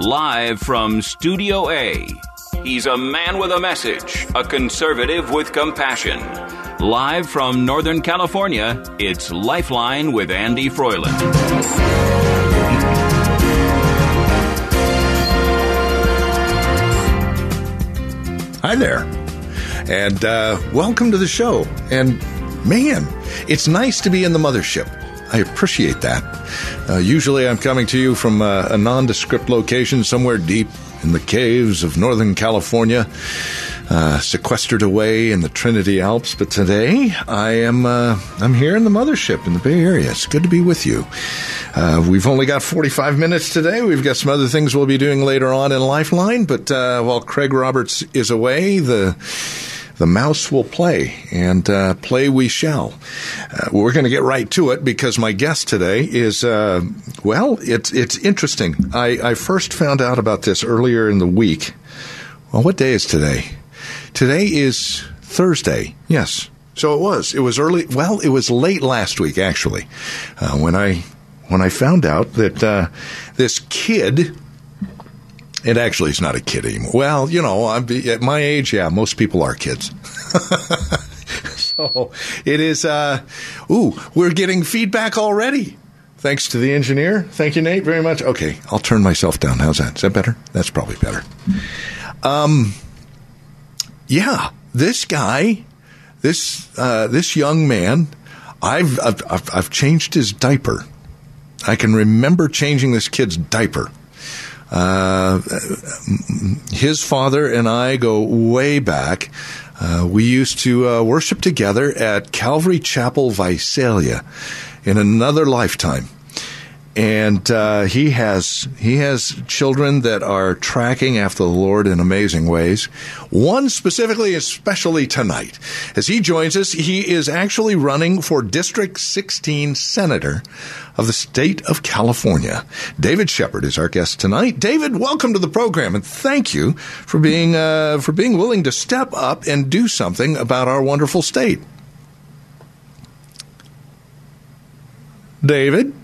Live from Studio A, he's a man with a message, a conservative with compassion. Live from Northern California, it's Lifeline with Andy Froyland. Hi there. And uh, welcome to the show. And man, it's nice to be in the mothership. I appreciate that. Uh, usually I'm coming to you from uh, a nondescript location somewhere deep in the caves of Northern California, uh, sequestered away in the Trinity Alps. But today I am uh, I'm here in the mothership in the Bay Area. It's good to be with you. Uh, we've only got 45 minutes today. We've got some other things we'll be doing later on in Lifeline. But uh, while Craig Roberts is away, the the mouse will play, and uh, play we shall. Uh, we're going to get right to it because my guest today is uh, well, it's it's interesting. I, I first found out about this earlier in the week. Well, what day is today? Today is Thursday. Yes. So it was. It was early. Well, it was late last week, actually, uh, when I when I found out that uh, this kid it actually is not a kid anymore. Well, you know, I'm, at my age, yeah, most people are kids. so it is. Uh, ooh, we're getting feedback already. Thanks to the engineer. Thank you, Nate, very much. Okay, I'll turn myself down. How's that? Is that better? That's probably better. Um, yeah, this guy, this uh, this young man, I've, I've I've I've changed his diaper. I can remember changing this kid's diaper. Uh, his father and I go way back. Uh, we used to uh, worship together at Calvary Chapel, Visalia, in another lifetime. And uh, he has he has children that are tracking after the Lord in amazing ways. One specifically, especially tonight, as he joins us, he is actually running for District 16 Senator of the state of California. David Shepard is our guest tonight. David, welcome to the program, and thank you for being uh, for being willing to step up and do something about our wonderful state. David,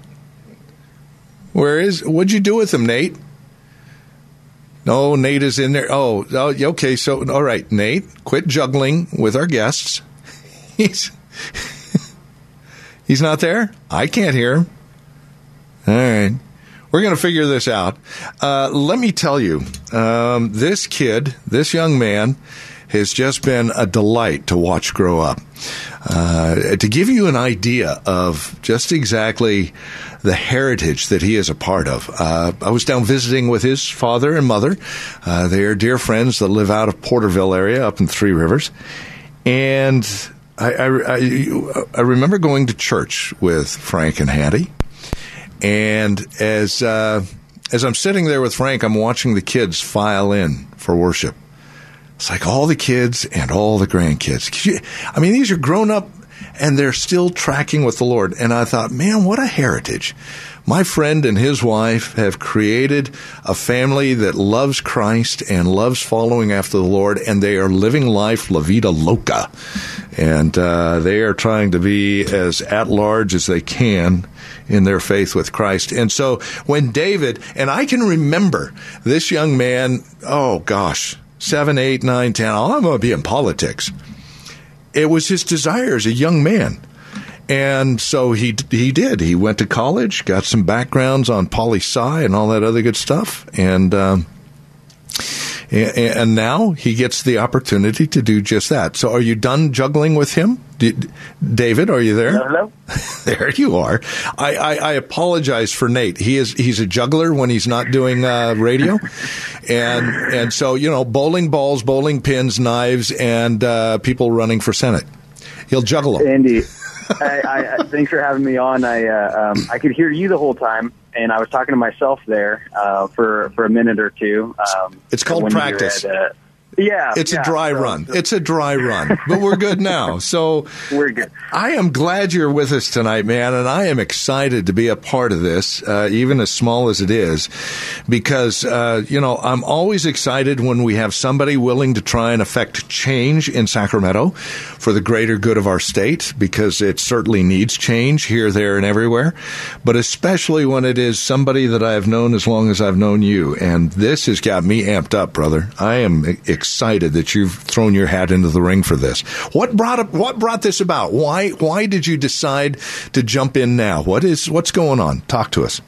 where is? What'd you do with him, Nate? No, Nate is in there. Oh, oh, okay. So, all right, Nate, quit juggling with our guests. He's he's not there. I can't hear him. All right. We're going to figure this out. Uh, let me tell you, um, this kid, this young man, has just been a delight to watch grow up. Uh, to give you an idea of just exactly the heritage that he is a part of, uh, I was down visiting with his father and mother. Uh, they are dear friends that live out of Porterville area up in Three Rivers. And I, I, I, I remember going to church with Frank and Hattie. And as uh, as I'm sitting there with Frank, I'm watching the kids file in for worship. It's like all the kids and all the grandkids. I mean, these are grown up and they're still tracking with the Lord. And I thought, man, what a heritage. My friend and his wife have created a family that loves Christ and loves following after the Lord, and they are living life la vida loca. And uh, they are trying to be as at large as they can in their faith with Christ. And so when David, and I can remember this young man, oh gosh, seven, eight, nine, ten, I'm going to be in politics. It was his desire as a young man. And so he he did. He went to college, got some backgrounds on poli sci and all that other good stuff, and um, and now he gets the opportunity to do just that. So, are you done juggling with him, David? Are you there? Hello. there you are. I, I, I, apologize for Nate. He is he's a juggler when he's not doing uh, radio, and and so you know, bowling balls, bowling pins, knives, and uh, people running for senate. He'll juggle them. Andy, I, I, thanks for having me on. I uh, um, I could hear you the whole time, and I was talking to myself there uh, for for a minute or two. Um, it's called practice. At, uh, yeah, it's yeah, a dry so, run. It's a dry run, but we're good now. So we're good. I am glad you're with us tonight, man, and I am excited to be a part of this, uh, even as small as it is, because uh, you know I'm always excited when we have somebody willing to try and affect change in Sacramento for the greater good of our state, because it certainly needs change here, there, and everywhere. But especially when it is somebody that I have known as long as I've known you, and this has got me amped up, brother. I am. Excited excited that you've thrown your hat into the ring for this. What brought up, what brought this about? Why why did you decide to jump in now? What is what's going on? Talk to us.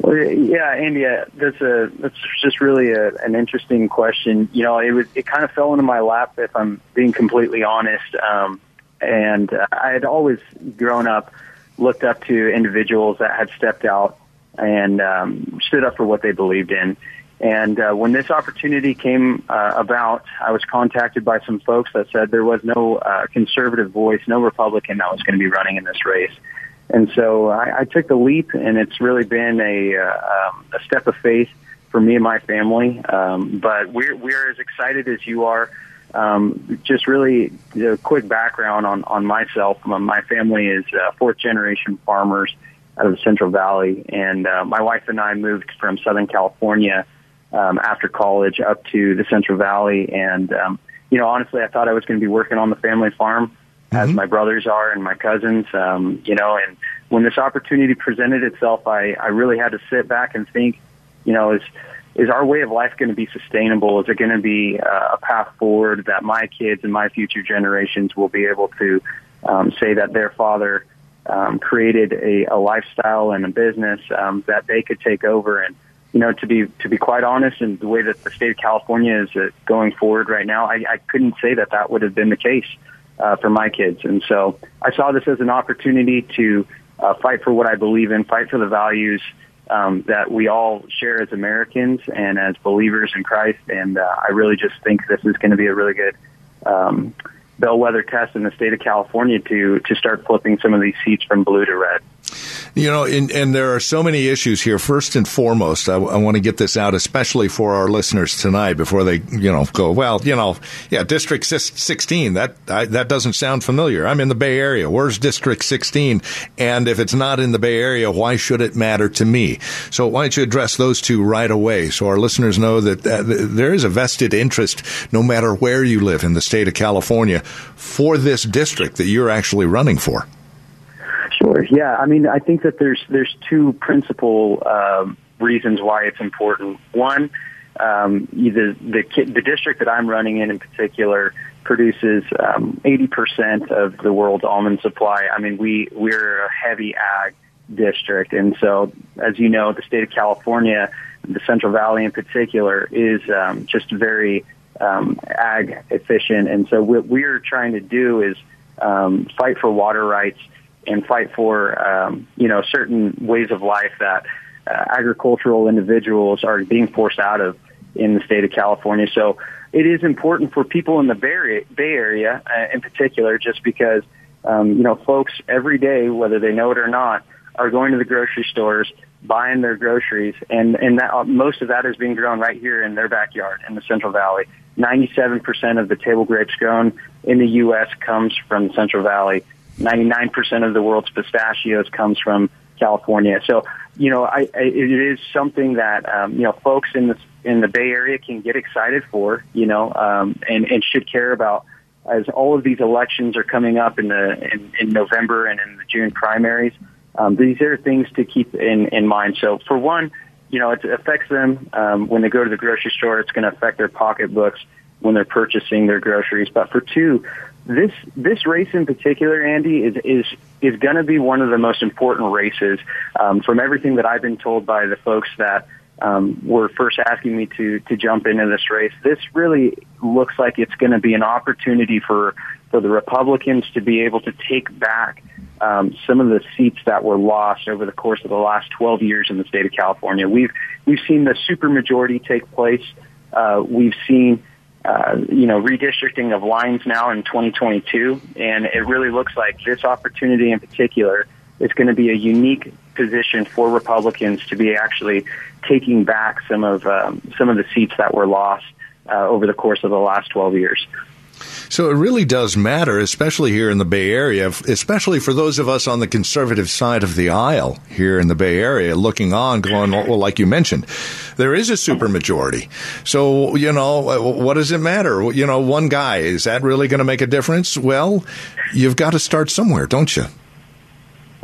Well, yeah, Andy, uh, that's a that's just really a, an interesting question. You know, it was it kind of fell into my lap, if I'm being completely honest. Um, and I had always grown up, looked up to individuals that had stepped out and um, stood up for what they believed in. And uh, when this opportunity came uh, about, I was contacted by some folks that said there was no uh, conservative voice, no Republican that was going to be running in this race. And so I, I took the leap, and it's really been a, uh, um, a step of faith for me and my family. Um, but we're we're as excited as you are. Um, just really a quick background on on myself. My family is uh, fourth generation farmers out of the Central Valley, and uh, my wife and I moved from Southern California um, after college up to the Central Valley. And, um, you know, honestly, I thought I was going to be working on the family farm mm-hmm. as my brothers are and my cousins, um, you know, and when this opportunity presented itself, I, I really had to sit back and think, you know, is, is our way of life going to be sustainable? Is it going to be uh, a path forward that my kids and my future generations will be able to um, say that their father um, created a, a lifestyle and a business um, that they could take over and you know, to be to be quite honest, and the way that the state of California is uh, going forward right now, I, I couldn't say that that would have been the case uh, for my kids. And so I saw this as an opportunity to uh, fight for what I believe in, fight for the values um, that we all share as Americans and as believers in Christ. And uh, I really just think this is going to be a really good um, bellwether test in the state of California to to start flipping some of these seats from blue to red. You know, and, and, there are so many issues here. First and foremost, I, I, want to get this out, especially for our listeners tonight, before they, you know, go, well, you know, yeah, District 16, that, I, that doesn't sound familiar. I'm in the Bay Area. Where's District 16? And if it's not in the Bay Area, why should it matter to me? So why don't you address those two right away so our listeners know that uh, there is a vested interest, no matter where you live in the state of California, for this district that you're actually running for? Sure. Yeah. I mean, I think that there's there's two principal um, reasons why it's important. One, um, the the the district that I'm running in, in particular, produces um, 80% of the world's almond supply. I mean, we we're a heavy ag district, and so as you know, the state of California, the Central Valley in particular, is um, just very um, ag efficient. And so what we're trying to do is um, fight for water rights and fight for um, you know certain ways of life that uh, agricultural individuals are being forced out of in the state of California. So it is important for people in the Bay Area, uh, in particular, just because um, you know folks every day, whether they know it or not, are going to the grocery stores buying their groceries, and and that uh, most of that is being grown right here in their backyard in the Central Valley. 97% of the table grapes grown in the U.S. comes from the Central Valley. 99% of the world's pistachios comes from California. So, you know, I, I it is something that um, you know folks in the in the Bay Area can get excited for, you know, um, and and should care about as all of these elections are coming up in the in, in November and in the June primaries. Um, these are things to keep in in mind. So, for one, you know, it affects them um, when they go to the grocery store. It's going to affect their pocketbooks when they're purchasing their groceries. But for two, this this race in particular, Andy, is is is going to be one of the most important races. Um, from everything that I've been told by the folks that um, were first asking me to to jump into this race, this really looks like it's going to be an opportunity for for the Republicans to be able to take back um, some of the seats that were lost over the course of the last 12 years in the state of California. We've we've seen the supermajority take place. Uh, we've seen uh, you know, redistricting of lines now in 2022, and it really looks like this opportunity in particular is going to be a unique position for Republicans to be actually taking back some of um, some of the seats that were lost uh, over the course of the last 12 years. So it really does matter, especially here in the Bay Area, especially for those of us on the conservative side of the aisle here in the Bay Area, looking on, going, well, like you mentioned, there is a supermajority. So, you know, what does it matter? You know, one guy, is that really going to make a difference? Well, you've got to start somewhere, don't you?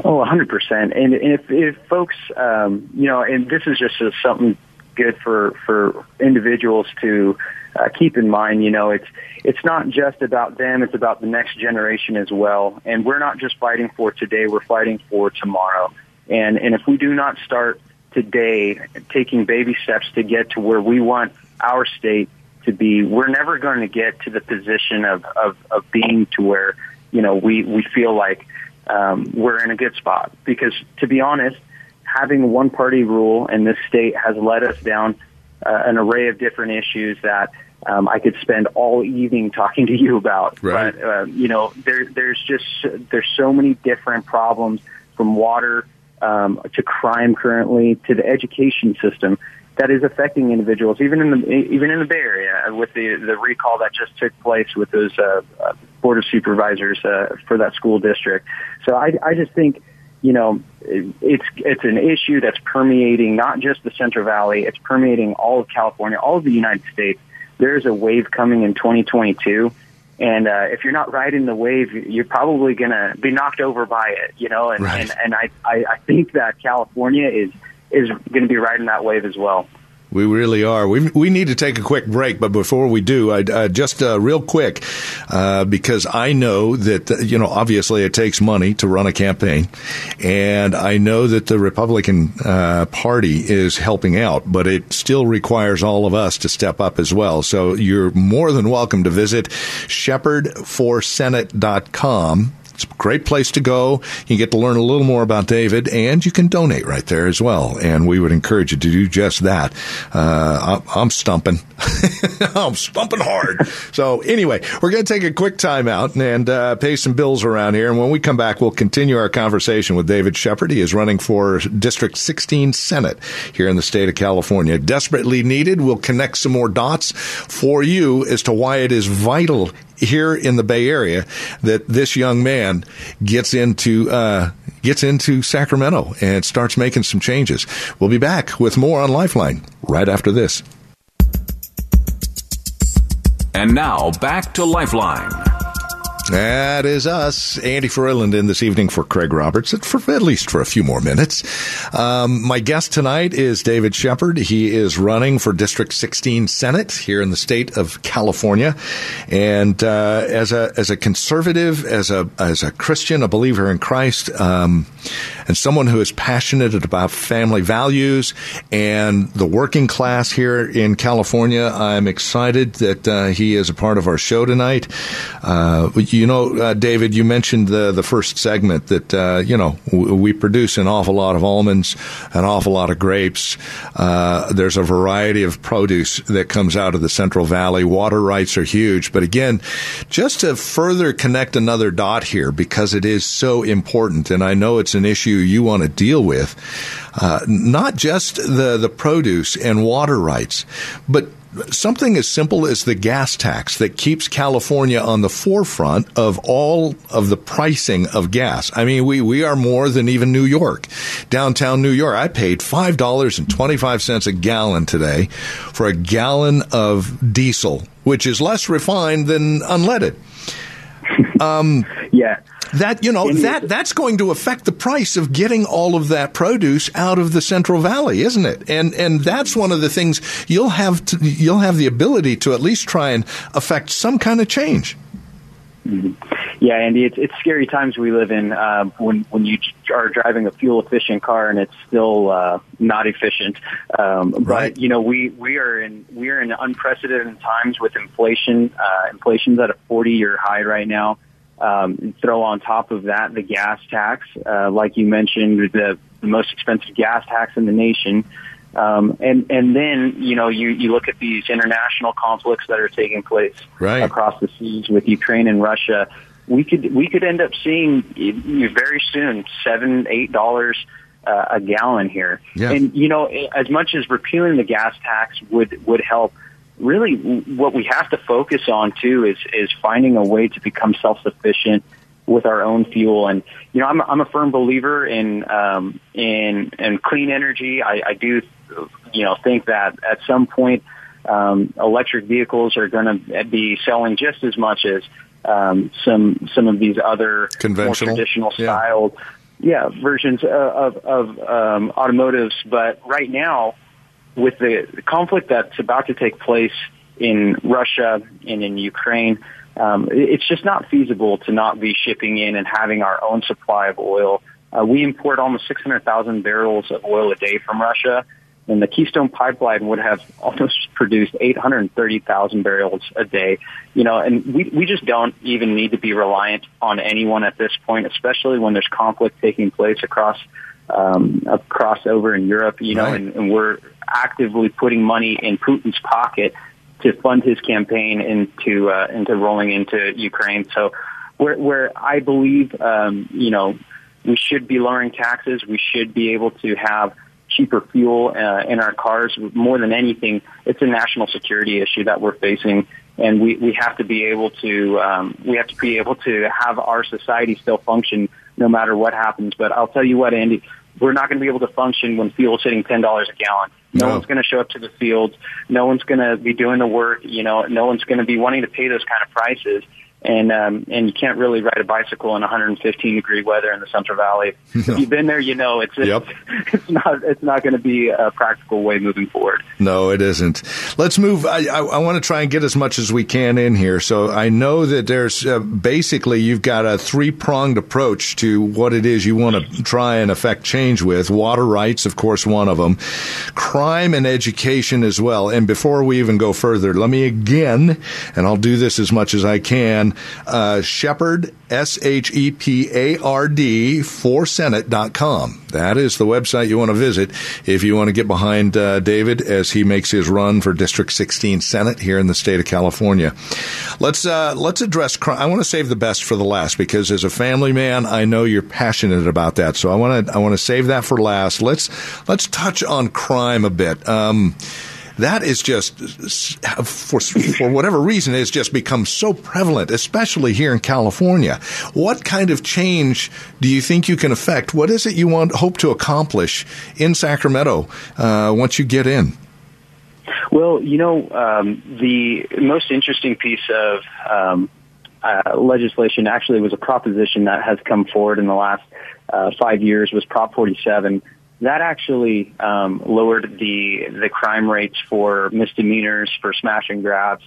Oh, 100%. And if, if folks, um, you know, and this is just something good for, for individuals to uh, keep in mind, you know, it's, it's not just about them, it's about the next generation as well. And we're not just fighting for today, we're fighting for tomorrow. And, and if we do not start today taking baby steps to get to where we want our state to be, we're never going to get to the position of, of, of being to where, you know, we, we feel like, um, we're in a good spot. Because to be honest, having one party rule in this state has led us down uh, an array of different issues that um, I could spend all evening talking to you about. Right. But uh, you know, there, there's just there's so many different problems from water um, to crime currently to the education system that is affecting individuals, even in the even in the Bay Area, with the the recall that just took place with those uh, uh, board of supervisors uh, for that school district. So I, I just think, you know, it's it's an issue that's permeating not just the Central Valley, it's permeating all of California, all of the United States. There's a wave coming in 2022. And uh, if you're not riding the wave, you're probably going to be knocked over by it, you know. And right. and, and I, I I think that California is is going to be riding that wave as well. We really are. We we need to take a quick break, but before we do, I uh, just uh, real quick uh, because I know that uh, you know obviously it takes money to run a campaign, and I know that the Republican uh, Party is helping out, but it still requires all of us to step up as well. So you're more than welcome to visit shepardforsenate.com it's a great place to go. You get to learn a little more about David, and you can donate right there as well. And we would encourage you to do just that. Uh, I'm stumping. I'm stumping hard. so anyway, we're going to take a quick time out and uh, pay some bills around here. And when we come back, we'll continue our conversation with David Shepard. He is running for District 16 Senate here in the state of California. Desperately needed. We'll connect some more dots for you as to why it is vital here in the Bay Area that this young man gets into uh, gets into Sacramento and starts making some changes. We'll be back with more on Lifeline right after this. And now back to Lifeline. That is us, Andy Freeland, in this evening for Craig Roberts, for at least for a few more minutes. Um, my guest tonight is David Shepard. He is running for District 16 Senate here in the state of California, and uh, as a as a conservative, as a as a Christian, a believer in Christ, um, and someone who is passionate about family values and the working class here in California, I'm excited that uh, he is a part of our show tonight. Uh, you know, uh, David, you mentioned the the first segment that uh, you know w- we produce an awful lot of almonds, an awful lot of grapes. Uh, there's a variety of produce that comes out of the Central Valley. Water rights are huge, but again, just to further connect another dot here because it is so important, and I know it's an issue you want to deal with. Uh, not just the the produce and water rights, but something as simple as the gas tax that keeps California on the forefront of all of the pricing of gas. I mean, we, we are more than even New York. Downtown New York, I paid $5.25 a gallon today for a gallon of diesel, which is less refined than unleaded. Um, yeah. That you know that that's going to affect the price of getting all of that produce out of the Central Valley, isn't it? And and that's one of the things you'll have to, you'll have the ability to at least try and affect some kind of change. Mm-hmm. Yeah, Andy, it's it's scary times we live in uh, when when you are driving a fuel efficient car and it's still uh, not efficient. Um, right. But you know, we we are in we are in unprecedented times with inflation. Uh, inflation's at a 40 year high right now. Um, throw on top of that the gas tax, uh, like you mentioned, the, the most expensive gas tax in the nation. Um, and and then you know you you look at these international conflicts that are taking place Right. across the seas with Ukraine and Russia. We could we could end up seeing very soon seven eight dollars uh, a gallon here. Yeah. And you know as much as repealing the gas tax would would help. Really, what we have to focus on too is is finding a way to become self sufficient with our own fuel. And you know, I'm I'm a firm believer in um, in in clean energy. I, I do, you know, think that at some point, um, electric vehicles are going to be selling just as much as um, some some of these other Conventional? more traditional Yeah. styled, yeah, versions of of um, automotives. But right now, with the conflict that's about to take place in Russia and in Ukraine, um, it's just not feasible to not be shipping in and having our own supply of oil. Uh, we import almost 600,000 barrels of oil a day from Russia, and the Keystone Pipeline would have almost produced 830,000 barrels a day. You know, and we we just don't even need to be reliant on anyone at this point, especially when there's conflict taking place across um, across over in Europe. You know, Right. and, and we're actively putting money in Putin's pocket to fund his campaign into uh, into rolling into Ukraine. So, where where I believe, um, you know, we should be lowering taxes. We should be able to have cheaper fuel uh, in our cars. More than anything, it's a national security issue that we're facing, and we we have to be able to um, we have to be able to have our society still function no matter what happens. But I'll tell you what, Andy. We're not going to be able to function when fuel's hitting ten dollars a gallon. No, No. one's going to show up to the fields. No one's going to be doing the work. You know, no one's going to be wanting to pay those kind of prices. And um, and you can't really ride a bicycle in 115 degree weather in the Central Valley. If you've been there, you know it's Yep. it's not it's not going to be a practical way moving forward. No, it isn't. Let's move. I, I, I want to try and get as much as we can in here. So I know that there's uh, basically you've got a three pronged approach to what it is you want to try and affect change with. Water rights, of course, one of them. Crime and education as well. And before we even go further, let me again, and I'll do this as much as I can, uh, Shepard, S H E P A R D, for Senate.com. That is the website you want to visit if you want to get behind uh, David as he makes his run for District 16 Senate here in the state of California. Let's uh, let's address crime. I want to save the best for the last because as a family man, I know you're passionate about that. So I want to I want to save that for last. Let's let's touch on crime a bit. Um, that is just for for whatever reason has just become so prevalent, especially here in California. What kind of change do you think you can affect? What is it you want hope to accomplish in Sacramento uh, once you get in? Well, you know, um, the most interesting piece of um, uh, legislation actually was a proposition that has come forward in the last uh, five years was Prop 47. That actually um, lowered the the crime rates for misdemeanors for smash and grabs,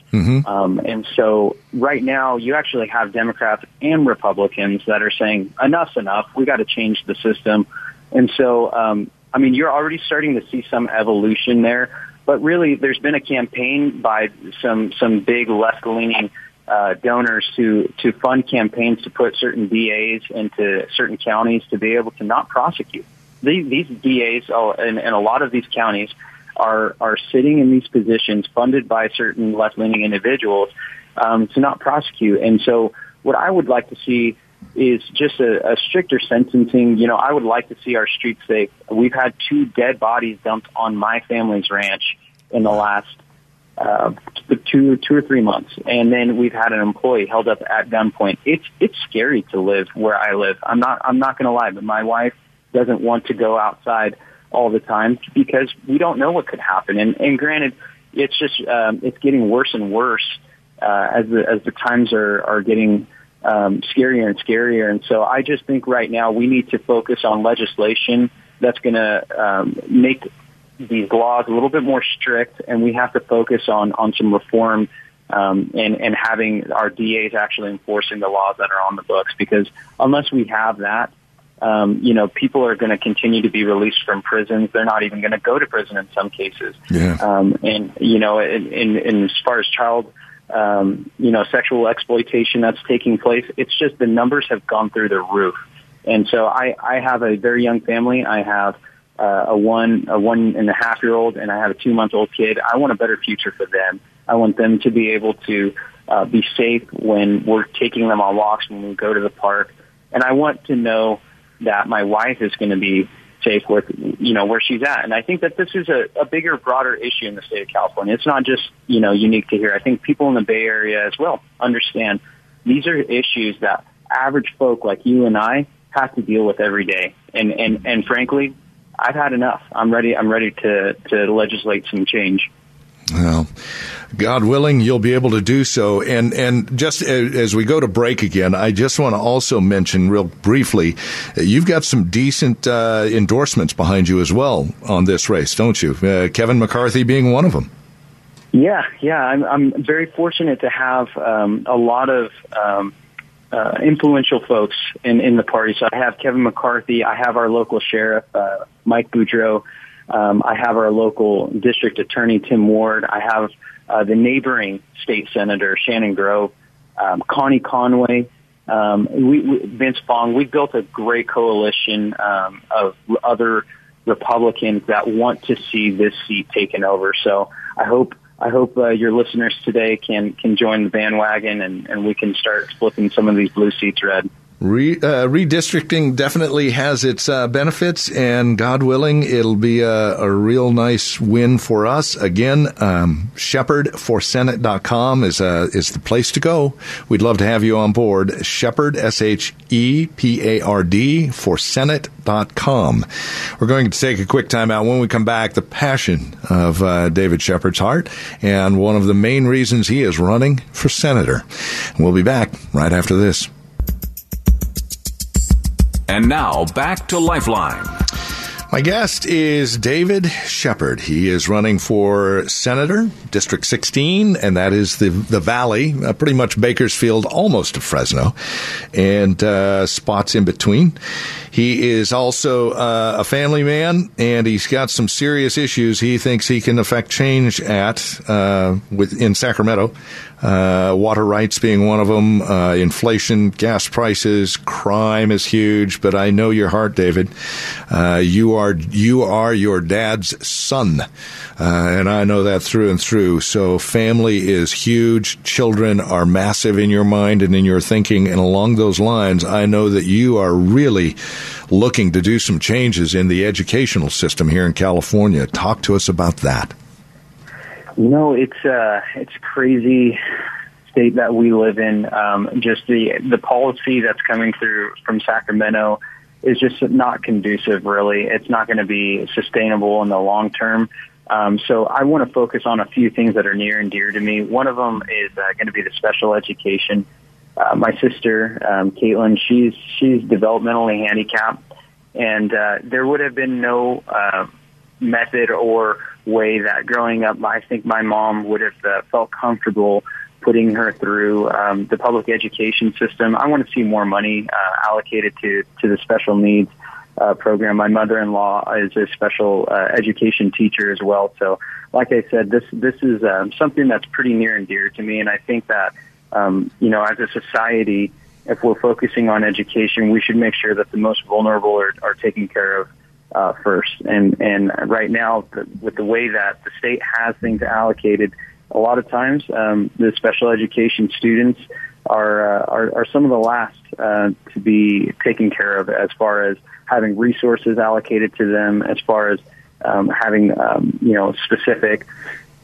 um, and so right now you actually have Democrats and Republicans that are saying enough's enough. We got to change the system, and so um, I mean you're already starting to see some evolution there. But really, there's been a campaign by some some big left leaning uh, donors to to fund campaigns to put certain DAs into certain counties to be able to not prosecute. These, these DAs oh, and, and a lot of these counties are are sitting in these positions funded by certain left leaning individuals um, to not prosecute. And so, what I would like to see is just a, a stricter sentencing. You know, I would like to see our streets safe. We've had two dead bodies dumped on my family's ranch in the last uh, two two or three months, and then we've had an employee held up at gunpoint. It's it's scary to live where I live. I'm not I'm not going to lie, but my wife doesn't want to go outside all the time because we don't know what could happen. And and granted, it's just um, it's getting worse and worse uh, as the as the times are are getting um, scarier and scarier. And so I just think right now we need to focus on legislation that's going to um, make these laws a little bit more strict, and we have to focus on on some reform um, and and having our DAs actually enforcing the laws that are on the books. Because unless we have that, um, you know, people are going to continue to be released from prisons. They're not even going to go to prison in some cases. Yeah. Um, and you know, in, in, in as far as child, um, you know, sexual exploitation that's taking place, it's just the numbers have gone through the roof. And so I, I have a very young family. I have uh, a one a one and a half year old, and I have a two month old kid. I want a better future for them. I want them to be able to uh, be safe when we're taking them on walks when we go to the park, and I want to know that my wife is going to be safe with you know where she's at. And I think that this is a, a bigger, broader issue in the state of California. It's not just you know unique to here. I think people in the Bay Area as well understand these are issues that average folk like you and I have to deal with every day. And and and frankly, I've had enough. I'm ready. I'm ready to to legislate some change. Well, God willing, you'll be able to do so. And and just as we go to break again, I just want to also mention real briefly, you've got some decent uh, endorsements behind you as well on this race, don't you? Uh, Kevin McCarthy being one of them. Yeah, yeah, I'm I'm very fortunate to have um, a lot of um, uh, influential folks in in the party. So I have Kevin McCarthy, I have our local sheriff uh, Mike Boudreaux, um, I have our local district attorney Tim Ward, I have uh, the neighboring state senator Shannon Grove, um, Connie Conway. Um, we, we, Vince Fong, we've built a great coalition um, of other Republicans that want to see this seat taken over. So I hope I hope uh, your listeners today can can join the bandwagon and, and we can start flipping some of these blue seats red. Re, uh, redistricting definitely has its uh, benefits, and God willing, it'll be a, a, real nice win for us. Again, um, shepardforsenate.com is, uh, is the place to go. We'd love to have you on board. Shepard, S-H-E-P-A-R-D, for senate.com. We're going to take a quick time out. When we come back, the passion of uh, David Shepard's heart, and one of the main reasons he is running for senator. We'll be back right after this. And now back to Lifeline. My guest is David Shepard. He is running for Senator, District 16, and that is the the Valley, uh, pretty much Bakersfield, almost to Fresno, and uh, spots in between. He is also uh, a family man, and he's got some serious issues he thinks he can affect change at uh, with in Sacramento. Uh, water rights being one of them, uh, inflation, gas prices, crime is huge. But I know your heart, David. Uh, you are you are your dad's son, uh, and I know that through and through. So family is huge. Children are massive in your mind and in your thinking, and along those lines, I know that you are really looking to do some changes in the educational system here in California. Talk to us about that. You know, it's uh, it's crazy state that we live in. Um, just the the policy that's coming through from Sacramento is just not conducive. Really, it's not going to be sustainable in the long term. Um, so I want to focus on a few things that are near and dear to me. One of them is uh, going to be the special education. Uh, my sister, um, Caitlin, she's she's developmentally handicapped, and uh, there would have been no uh, method or way that growing up, I think my mom would have uh, felt comfortable putting her through um, the public education system. I want to see more money uh, allocated to to the special needs uh, program. My mother-in-law is a special uh, education teacher as well. So, like I said, this this is um, something that's pretty near and dear to me, and I think that um, you know, as a society, if we're focusing on education, we should make sure that the most vulnerable are, are taken care of uh, first. And and right now, the, with the way that the state has things allocated, a lot of times um, the special education students are, uh, are are some of the last uh, to be taken care of as far as having resources allocated to them, as far as um, having um, you know specific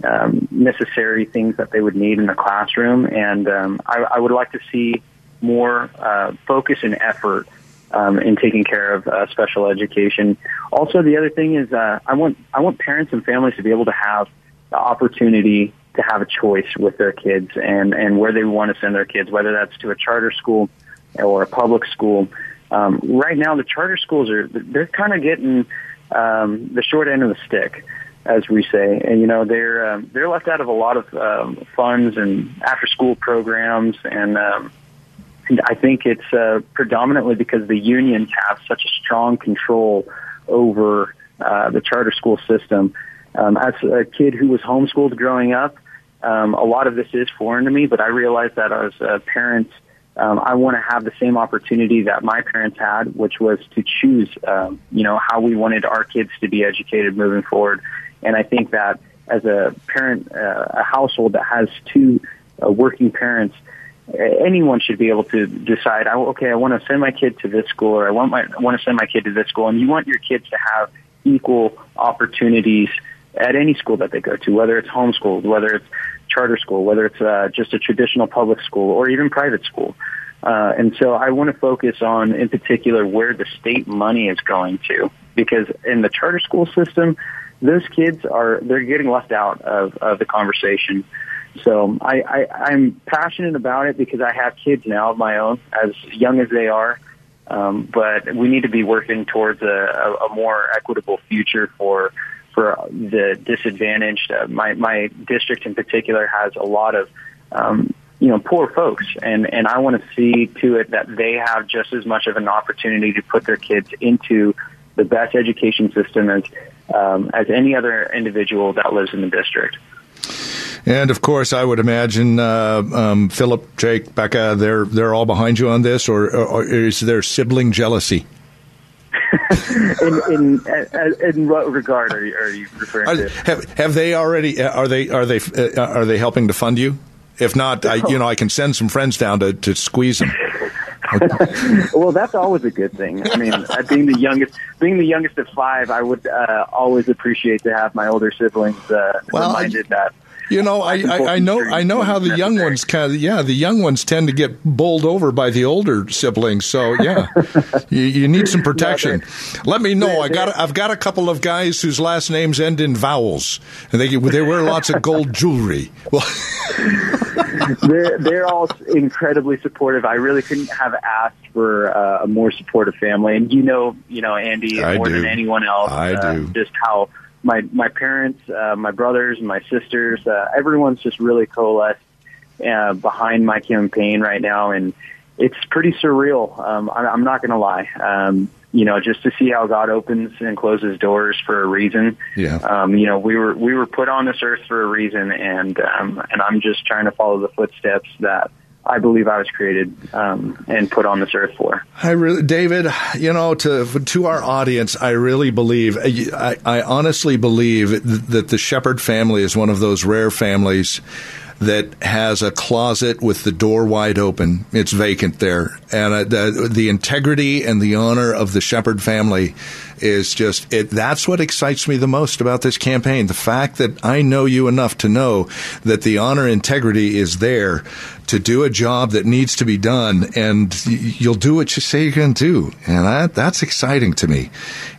um, necessary things that they would need in the classroom. And um, I, I would like to see more uh, focus and effort um, in taking care of uh, special education. Also, the other thing is uh, I want I want parents and families to be able to have the opportunity to have a choice with their kids and and where they want to send their kids, whether that's to a charter school or a public school. Um, right now, the charter schools are they're kind of getting um, the short end of the stick, as we say, and you know they're um, they're left out of a lot of um, funds and after school programs and um, I think it's uh, predominantly because the unions have such a strong control over uh, the charter school system. Um, as a kid who was homeschooled growing up, um, a lot of this is foreign to me, but I realize that as a parent um, I want to have the same opportunity that my parents had, which was to choose, um, you know, how we wanted our kids to be educated moving forward. And I think that as a parent, uh, a household that has two uh, working parents, anyone should be able to decide, oh, okay, I want to send my kid to this school, or I want my I want to send my kid to this school, and you want your kids to have equal opportunities at any school that they go to, whether it's homeschooled, whether it's charter school, whether it's uh, just a traditional public school or even private school. Uh, and so I want to focus on, in particular, where the state money is going to, because in the charter school system, those kids are they're getting left out of, of the conversation. So I, I, I'm passionate about it because I have kids now of my own, as young as they are. Um, but we need to be working towards a, a, a more equitable future for for the disadvantaged. Uh, my my district in particular has a lot of um, you know poor folks, and and I want to see to it that they have just as much of an opportunity to put their kids into the best education system as um, as any other individual that lives in the district. And of course, I would imagine uh, um, Philip, Jake, Becca, they're they're all behind you on this, or, or is there sibling jealousy? in, in, in what regard are you, are you referring are, to? Have, have they already? Are they are they uh, are they helping to fund you? If not, I, you know, I can send some friends down to, to squeeze them. well, that's always a good thing. I mean, being the youngest, being the youngest of five, I would uh, always appreciate to have my older siblings uh, well, reminded I, that you know, I, I, I, know I know how the young ones kind of yeah the young ones tend to get bowled over by the older siblings. So yeah, you, you, need some protection. Let me know. I got I've got a couple of guys whose last names end in vowels, and they they wear lots of gold jewelry. Well, they're they're all incredibly supportive. I really couldn't have asked for uh, a more supportive family, and you know, you know, Andy I more do. than anyone else. I uh, do just how my my parents, uh, my brothers, my sisters, uh, everyone's just really coalesced uh, behind my campaign right now, and it's pretty surreal. Um, I, I'm not going to lie. Um, you know, just to see how God opens and closes doors for a reason. Yeah. Um, you know, we were we were put on this earth for a reason, and um, and I'm just trying to follow the footsteps that I believe I was created um, and put on this earth for. I really, David, you know, to to our audience, I really believe, I, I honestly believe that the Shepard family is one of those rare families that has a closet with the door wide open. It's vacant there, and uh, the, the integrity and the honor of the Shepard family is just it. That's what excites me the most about this campaign. The fact that I know you enough to know that the honor integrity is there to do a job that needs to be done, and you'll do what you say you're going to do, and that that's exciting to me.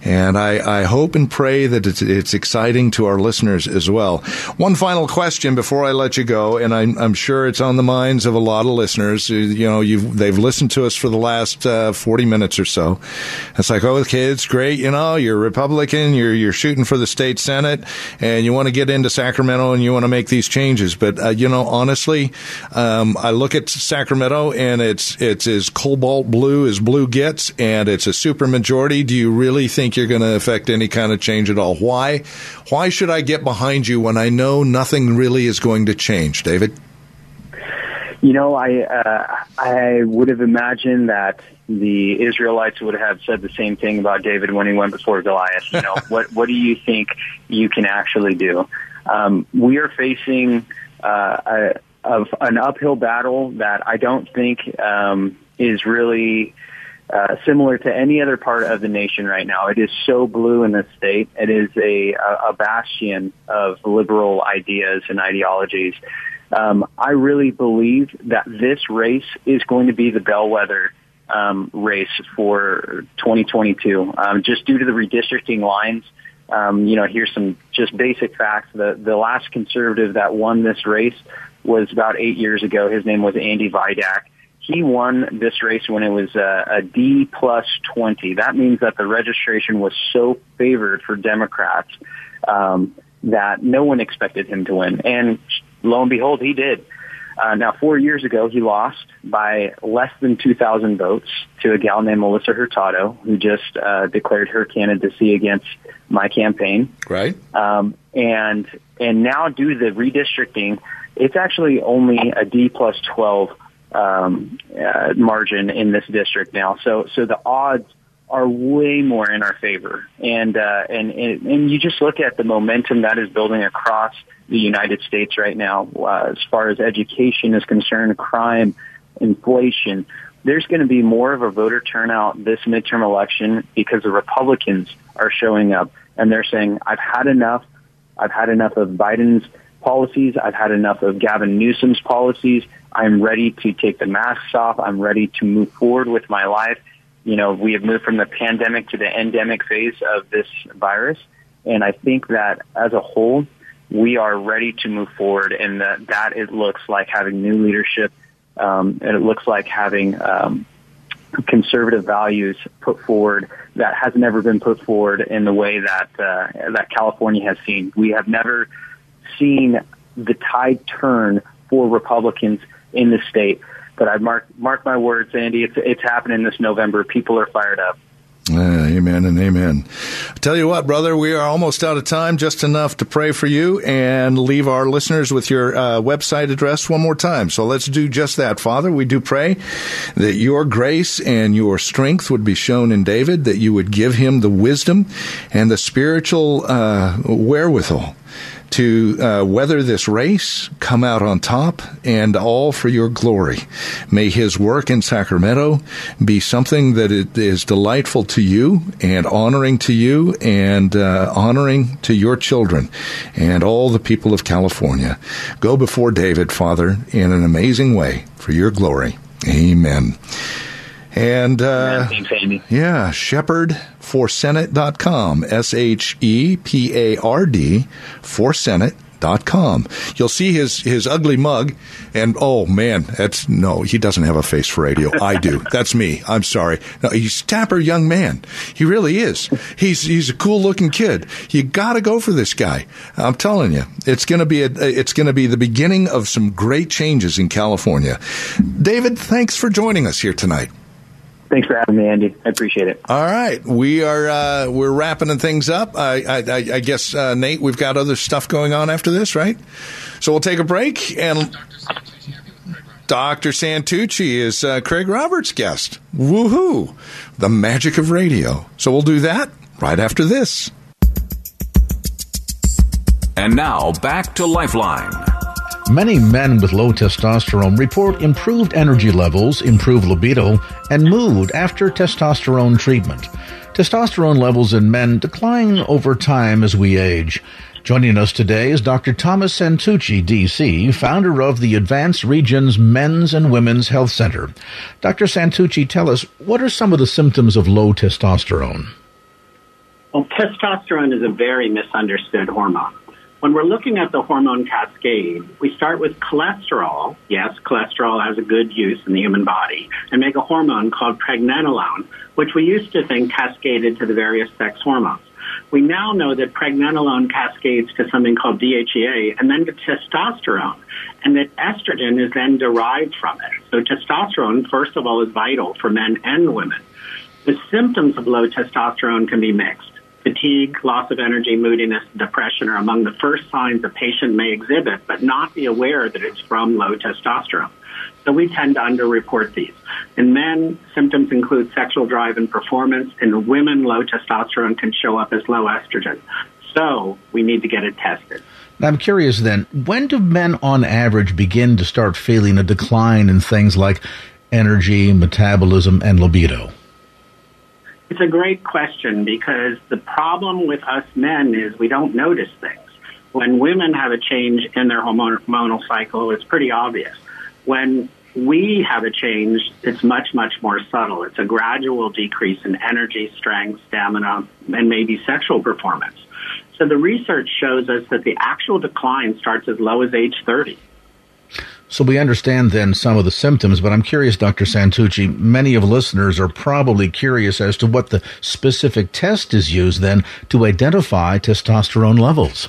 And I, I hope and pray that it's, it's, exciting to our listeners as well. One final question before I let you go, and I'm, I'm sure it's on the minds of a lot of listeners. You know, you've they've listened to us for the last uh, 40 minutes or so. It's like, oh, okay, it's great. You know, you're Republican, you're you're shooting for the state senate, and you want to get into Sacramento and you want to make these changes. But uh, you know, honestly. Um, I look at Sacramento and it's it's as cobalt blue as blue gets, and it's a super majority. Do you really think you're going to affect any kind of change at all? Why? Why should I get behind you when I know nothing really is going to change, David? You know, I uh, I would have imagined that the Israelites would have said the same thing about David when he went before Goliath. You know, what what do you think you can actually do? Um, we are facing uh, a, of an uphill battle that I don't think um, is really uh, similar to any other part of the nation right now. It is so blue in this state. It is a, a bastion of liberal ideas and ideologies. Um, I really believe that this race is going to be the bellwether um, race for 2022, um, just due to the redistricting lines. Um, you know, here's some just basic facts. The the last conservative that won this race was about eight years ago. His name was Andy Vidak. He won this race when it was a, a D plus 20. That means that the registration was so favored for Democrats um, that no one expected him to win. And lo and behold, he did. Uh, now, four years ago, he lost by less than 2,000 votes to a gal named Melissa Hurtado, who just uh, declared her candidacy against my campaign. Right. Um, and and now, due to the redistricting, it's actually only a D plus 12 um, uh, margin in this district now. So, so the odds are way more in our favor. And, uh, and, and, and you just look at the momentum that is building across the United States right now, uh, as far as education is concerned, crime, inflation. There's going to be more of a voter turnout this midterm election because the Republicans are showing up and they're saying, I've had enough. I've had enough of Biden's policies. I've had enough of Gavin Newsom's policies. I'm ready to take the masks off. I'm ready to move forward with my life. You know, we have moved from the pandemic to the endemic phase of this virus. And I think that as a whole, we are ready to move forward and that, that it looks like having new leadership um, and it looks like having um, conservative values put forward that has never been put forward in the way that uh, that California has seen. We have never seen the tide turn for Republicans in the state. But I mark mark my words, Andy. It's it's happening this November. People are fired up. Uh, amen and amen. I tell you what, brother, we are almost out of time, just enough to pray for you and leave our listeners with your uh, website address one more time. So let's do just that, Father. We do pray that your grace and your strength would be shown in David, that you would give him the wisdom and the spiritual uh, wherewithal to uh, weather this race, come out on top, and all for your glory. May his work in Sacramento be something that is delightful to you and honoring to you and uh, honoring to your children and all the people of California. Go before David, Father, in an amazing way for your glory. Amen. And uh, yeah, Shepard for Senate.com, S H E P A R D for Senate. Dot com. You'll see his his ugly mug, and oh man, that's no, he doesn't have a face for radio. I do. That's me. I'm sorry. No, he's a tapper young man. He really is. He's he's a cool looking kid. You got to go for this guy. I'm telling you, it's gonna be a it's gonna be the beginning of some great changes in California. David, thanks for joining us here tonight. Thanks for having me, Andy. I appreciate it. All right, we are uh, we're wrapping things up. I, I, I guess uh, Nate, we've got other stuff going on after this, right? So we'll take a break and. Dr. Santucci is uh, Craig Roberts' guest. Woohoo! The magic of radio. So we'll do that right after this. And now back to Lifeline. Many men with low testosterone report improved energy levels, improved libido, and mood after testosterone treatment. Testosterone levels in men decline over time as we age. Joining us today is Dr. Thomas Santucci, DC, founder of the Advanced Regions Men's and Women's Health Center. Dr. Santucci, tell us, what are some of the symptoms of low testosterone? Well, testosterone is a very misunderstood hormone. When we're looking at the hormone cascade, we start with cholesterol. Yes, cholesterol has a good use in the human body, and make a hormone called pregnenolone, which we used to think cascaded to the various sex hormones. We now know that pregnenolone cascades to something called DHEA and then to testosterone, and that estrogen is then derived from it. So testosterone, first of all, is vital for men and women. The symptoms of low testosterone can be mixed fatigue, loss of energy, moodiness, depression are among the first signs a patient may exhibit, but not be aware that it's from low testosterone. So we tend to underreport these. In men, symptoms include sexual drive and performance. In women, low testosterone can show up as low estrogen. So we need to get it tested. I'm curious then, when do men on average begin to start feeling a decline in things like energy, metabolism, and libido? It's a great question because the problem with us men is we don't notice things. When women have a change in their hormonal cycle, it's pretty obvious. When we have a change, it's much, much more subtle. It's a gradual decrease in energy, strength, stamina, and maybe sexual performance. So the research shows us that the actual decline starts as low as age 30. So we understand then some of the symptoms, but I'm curious, Dr. Santucci, many of listeners are probably curious as to what the specific test is used then to identify testosterone levels.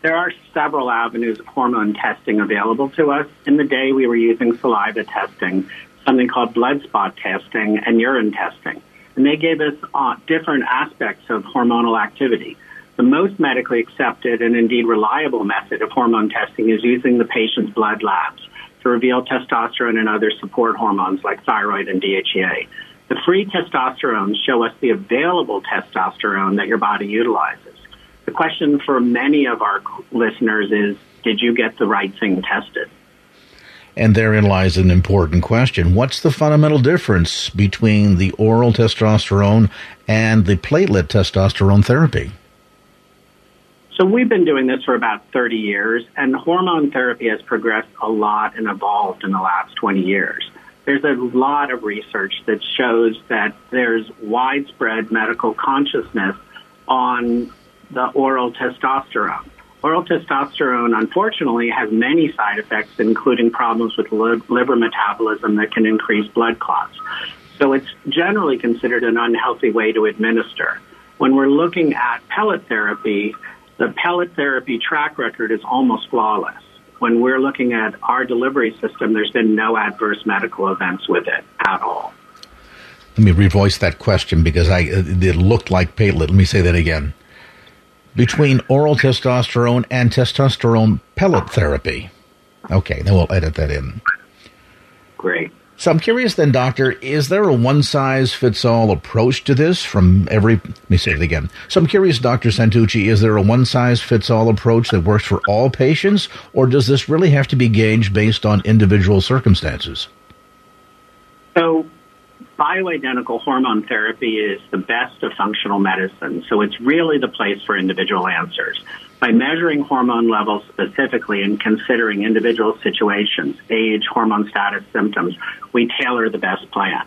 There are several avenues of hormone testing available to us. In the day, we were using saliva testing, something called blood spot testing, and urine testing. And they gave us uh, different aspects of hormonal activity. The most medically accepted and indeed reliable method of hormone testing is using the patient's blood labs. to reveal testosterone and other support hormones like thyroid and DHEA. The free testosterone show us the available testosterone that your body utilizes. The question for many of our listeners is, did you get the right thing tested? And therein lies an important question. What's the fundamental difference between the oral testosterone and the platelet testosterone therapy? So we've been doing this for about 30 years, and hormone therapy has progressed a lot and evolved in the last 20 years. There's a lot of research that shows that there's widespread medical consciousness on the oral testosterone. Oral testosterone, unfortunately, has many side effects, including problems with liver metabolism that can increase blood clots. So it's generally considered an unhealthy way to administer. When we're looking at pellet therapy, the pellet therapy track record is almost flawless. When we're looking at our delivery system, there's been no adverse medical events with it at all. Let me revoice that question because I it looked like pellet. Let me say that again. Between oral testosterone and testosterone pellet therapy. Okay, then we'll edit that in. Great. So I'm curious then, Doctor, is there a one size fits all approach to this from every, let me say it again. So I'm curious, Dr. Santucci, is there a one size fits all approach that works for all patients, or does this really have to be gauged based on individual circumstances? So bioidentical hormone therapy is the best of functional medicine. So it's really the place for individual answers by measuring hormone levels specifically and considering individual situations, age, hormone status, symptoms, we tailor the best plan.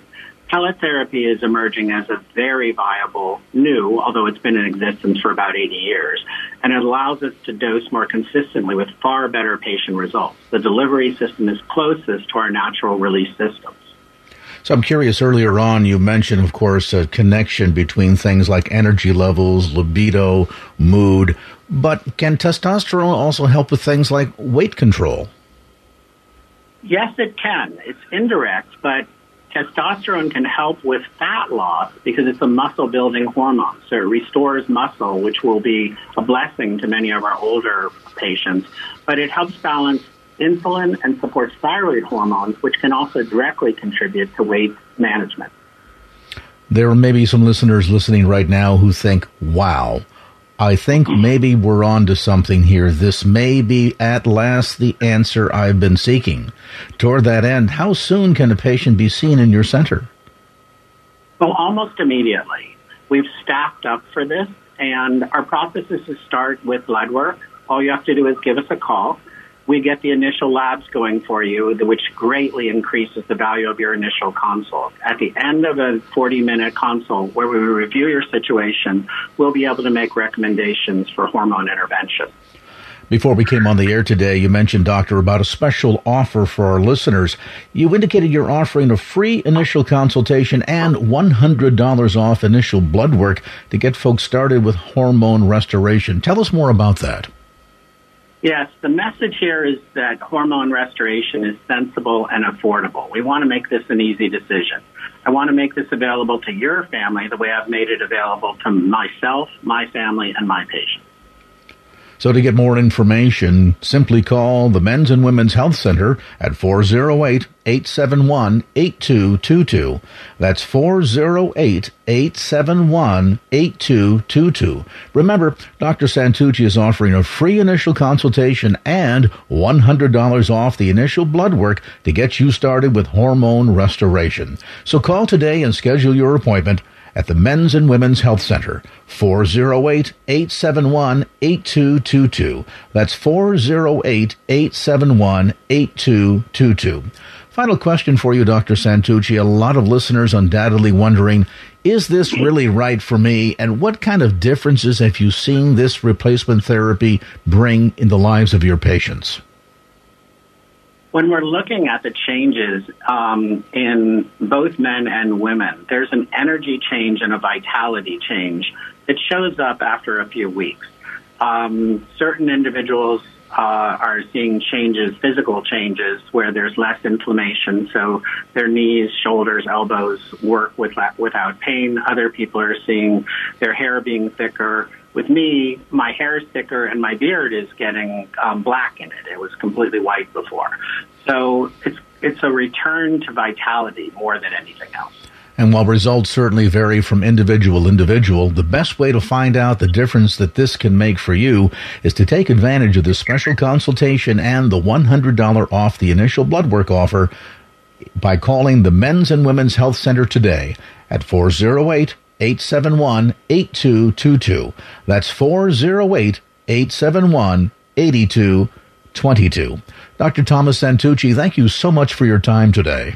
Pellet therapy is emerging as a very viable new, although it's been in existence for about 80 years, and it allows us to dose more consistently with far better patient results. The delivery system is closest to our natural release systems. So I'm curious, earlier on, you mentioned, of course, a connection between things like energy levels, libido, mood. But can testosterone also help with things like weight control? Yes, it can. It's indirect, but testosterone can help with fat loss because it's a muscle building hormone. So it restores muscle, which will be a blessing to many of our older patients. But it helps balance insulin and supports thyroid hormones, which can also directly contribute to weight management. There may be some listeners listening right now who think, wow, I think maybe we're on to something here. This may be at last the answer I've been seeking. Toward that end, how soon can a patient be seen in your center? Well, almost immediately. We've staffed up for this, and our process is to start with blood work. All you have to do is give us a call we get the initial labs going for you, which greatly increases the value of your initial consult. At the end of a 40 minute consult where we review your situation, we'll be able to make recommendations for hormone intervention. Before we came on the air today, you mentioned, Doctor, about a special offer for our listeners. You indicated you're offering a free initial consultation and $100 off initial blood work to get folks started with hormone restoration. Tell us more about that. Yes, the message here is that hormone restoration is sensible and affordable. We want to make this an easy decision. I want to make this available to your family the way I've made it available to myself, my family, and my patients. So to get more information, simply call the Men's and Women's Health Center at 408-871-8222. That's 408-871-8222. Remember, Dr. Santucci is offering a free initial consultation and $100 off the initial blood work to get you started with hormone restoration. So call today and schedule your appointment at the Men's and Women's Health Center, 408-871-8222. That's 408-871-8222. Final question for you, Dr. Santucci. A lot of listeners undoubtedly wondering, is this really right for me? And what kind of differences have you seen this replacement therapy bring in the lives of your patients? When we're looking at the changes um, in both men and women, there's an energy change and a vitality change that shows up after a few weeks. Um, certain individuals uh, are seeing changes, physical changes, where there's less inflammation. So their knees, shoulders, elbows work with, without pain. Other people are seeing their hair being thicker. With me, my hair is thicker and my beard is getting um, black in it. It was completely white before. So it's it's a return to vitality more than anything else. And while results certainly vary from individual to individual, the best way to find out the difference that this can make for you is to take advantage of the special consultation and the $100 off the initial blood work offer by calling the Men's and Women's Health Center today at 408 871 8222. That's 408 871 8222. Dr. Thomas Santucci, thank you so much for your time today.